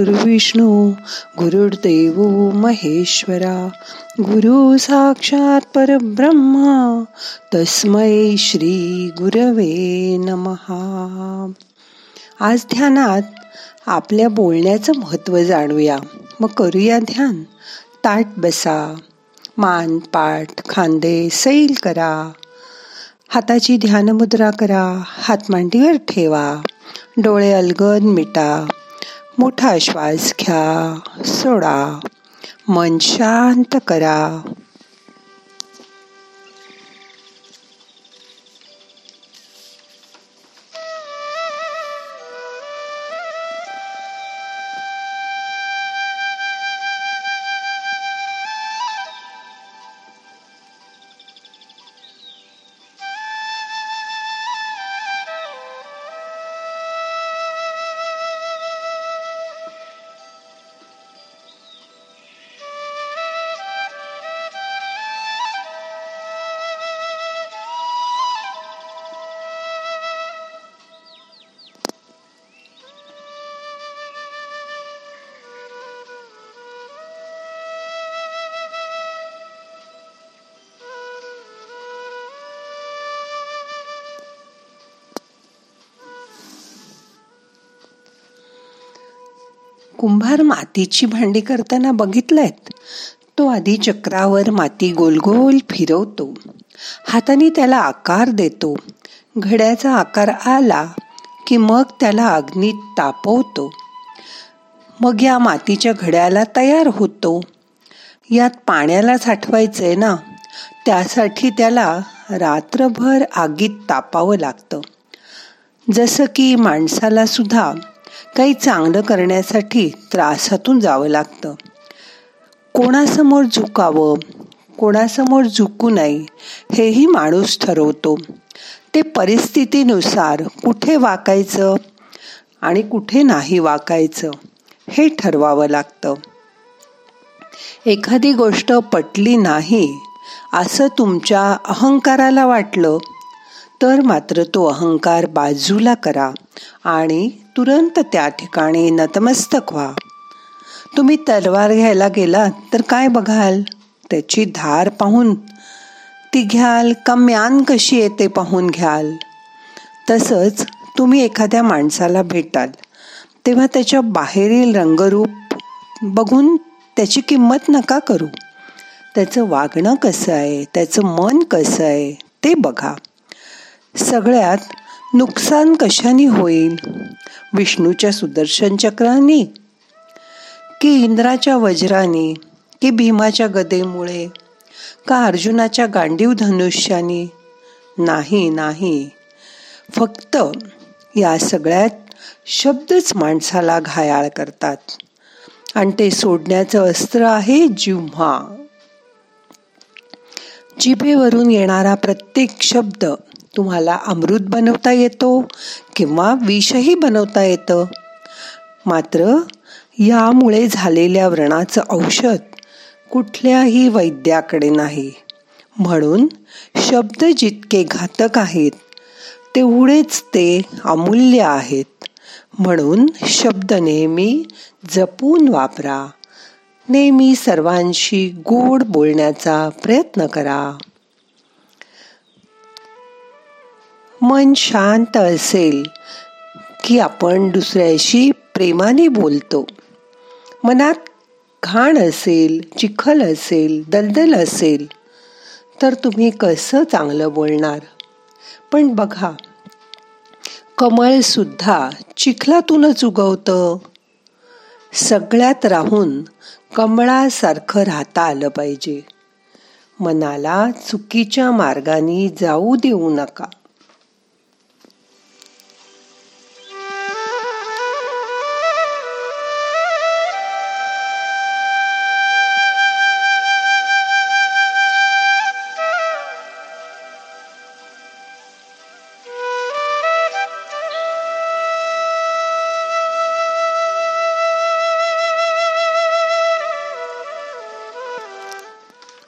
गुरुविष्णू गुरुर्देव महेश्वरा गुरु साक्षात परब्रह्मा तस्मै श्री गुरवे नमहा आज ध्यानात आपल्या बोलण्याचं महत्त्व जाणूया. मग करूया ध्यान. ताट बसा मान पाठ खांदे सैल करा. हाताची ध्यानमुद्रा करा. हात मांडीवर ठेवा. डोळे अलगद मिटा. मोठा श्वास घ्या सोडा. मन शांत करा. कुंभार मातीची भांडी करताना बघितलंयत. तो आधी चक्रावर माती गोलगोल फिरवतो. हाताने त्याला आकार देतो. घड्याचा आकार आला की मग त्याला अग्नीत तापवतो. मग या मातीच्या घड्याला तयार होतो. यात पाण्याला साठवायचंय ना त्यासाठी त्याला रात्रभर आगीत तापावं लागतं. जसं की माणसाला सुद्धा काही चांगलं करण्यासाठी त्रासातून जावं लागतं. कोणासमोर झुकावं कोणासमोर झुकू नये हेही माणूस ठरवतो. ते परिस्थितीनुसार कुठे वाकायचं आणि कुठे नाही वाकायचं हे ठरवावं लागतं. एखादी गोष्ट पटली नाही असं तुमच्या अहंकाराला वाटलं तर मात्र तो अहंकार बाजूला करा आणि तुरंत त्या ठिकाणी नतमस्तक व्हा. तुम्ही तलवार घ्यायला गेलात तर काय बघाल? त्याची धार पाहून ती घ्याल का म्यान कशी येते पाहून घ्याल. तसंच तुम्ही एखाद्या माणसाला भेटाल तेव्हा त्याच्या बाहेरील रंगरूप बघून त्याची किंमत नका करू. त्याचं वागणं कसं आहे त्याचं मन कसं आहे ते बघा. सगळ्यात नुकसान कशाने होईल? विष्णूच्या सुदर्शन चक्राने? की इंद्राच्या वज्राने? की भीमाच्या गदेमुळे? का अर्जुनाच्या गांडीव धनुष्याने? नाही नाही. फक्त या सगळ्यात शब्दच माणसाला घायाळ करतात. आणि ते सोडण्याचं अस्त्र आहे जिव्हा. जिभेवरून येणारा प्रत्येक शब्द तुम्हाला अमृत बनवता येतो किंवा विषही बनवता येतं. मात्र यामुळे झालेल्या व्रणाचं औषध कुठल्याही वैद्याकडे नाही. म्हणून शब्द जितके घातक आहेत तेवढेच ते अमूल्य आहेत. म्हणून शब्द नेहमी जपून वापरा. नेहमी सर्वांशी गोड बोलण्याचा प्रयत्न करा. मन शांत असेल की आपण दुसऱ्याशी प्रेमाने बोलतो. मनात घाण असेल चिखल असेल दलदल असेल तर तुम्ही कसं चांगलं बोलणार? पण बघा कमळसुद्धा चिखलातूनच उगवतं. सगळ्यात राहून कमळासारखं राहता आलं पाहिजे. मनाला चुकीच्या मार्गाने जाऊ देऊ नका.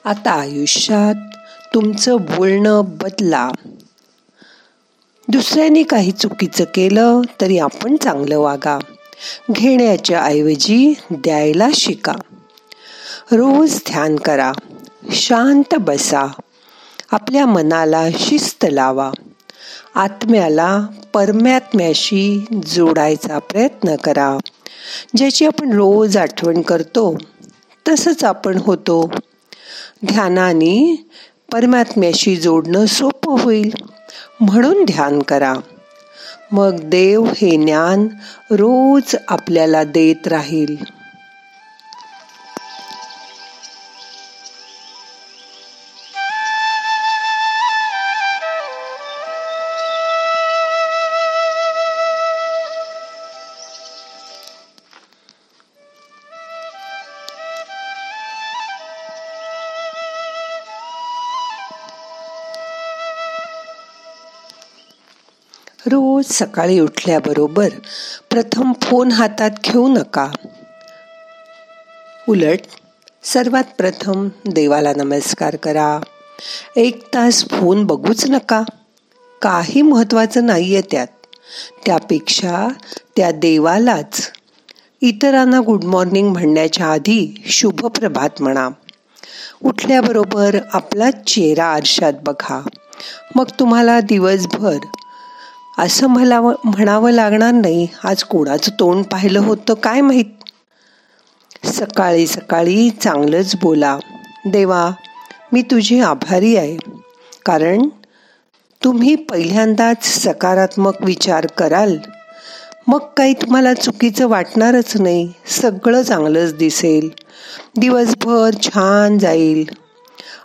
आता आयुष्यात तुमचं बोलणं बदला. दुसऱ्याने काही चुकीचं केलं तरी आपण चांगलं वागा. घेण्याच्या ऐवजी द्यायला शिका. रोज ध्यान करा शांत बसा. आपल्या मनाला शिस्त लावा. आत्म्याला परमात्म्याशी जोडायचा प्रयत्न करा. ज्याची आपण रोज आठवण करतो तसंच आपण होतो. ध्यानाने परमात्म्याशी जोडणं सोपं होईल. म्हणून ध्यान करा. मग देव हे ज्ञान रोज आपल्याला देत राहील. रोज सकाळी उठल्याबरोबर प्रथम फोन हातात घेऊ नका. उलट सर्वात प्रथम देवाला नमस्कार करा. एक तास फोन बघूच नका. काही महत्वाचं नाहीये त्यात. त्यापेक्षा त्या देवालाच. इतरांना गुड मॉर्निंग म्हणण्याच्या आधी शुभ प्रभात म्हणा. उठल्याबरोबर आपला चेहरा आरशात बघा. मग तुम्हाला दिवसभर असं मला म्हणावं लागणार नाही. आज कोणाचं तोंड पाहिलं होतं काय माहीत? सकाळी सकाळी चांगलंच बोला. देवा मी तुझी आभारी आहे. कारण तुम्ही पहिल्यांदाच सकारात्मक विचार कराल. मग काही तुम्हाला चुकीचं वाटणारच नाही. सगळं चांगलंच दिसेल. दिवसभर छान जाईल.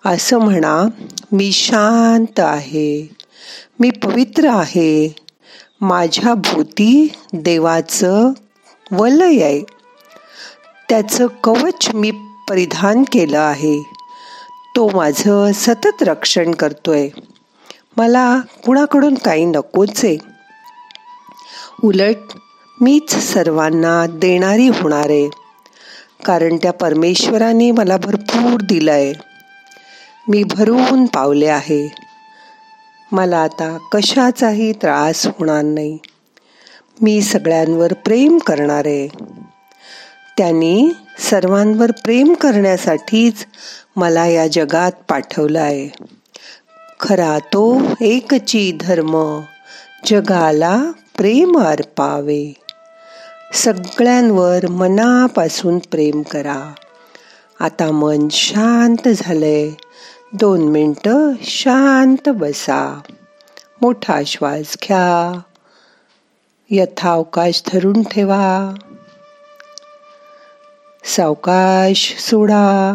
असं म्हणा मी शांत आहे. मी पवित्र आहे. माझ्या भोवती देवाचं वलय आहे. त्याचं कवच मी परिधान केलं आहे. तो माझं सतत रक्षण करतोय. मला कुणाकडून काही नकोच आहे. उलट मीच सर्वांना देणारी होणार आहे. कारण त्या परमेश्वराने मला भरपूर दिलं आहे मी भरून पावले आहे. मला आता कशाचाही त्रास होणार नाही. मी सगळ्यांवर प्रेम करणार आहे. त्यांनी सर्वांवर प्रेम करण्यासाठीच मला या जगात पाठवलं आहे. खरा तो एकची धर्म जगाला प्रेम अर्पावे. सगळ्यांवर मनापासून प्रेम करा. आता मन शांत झालंय. दोन मिनटं शांत बसा. मोठा श्वास घ्या. यथावकाश धरून ठेवा. सावकाश सोडा.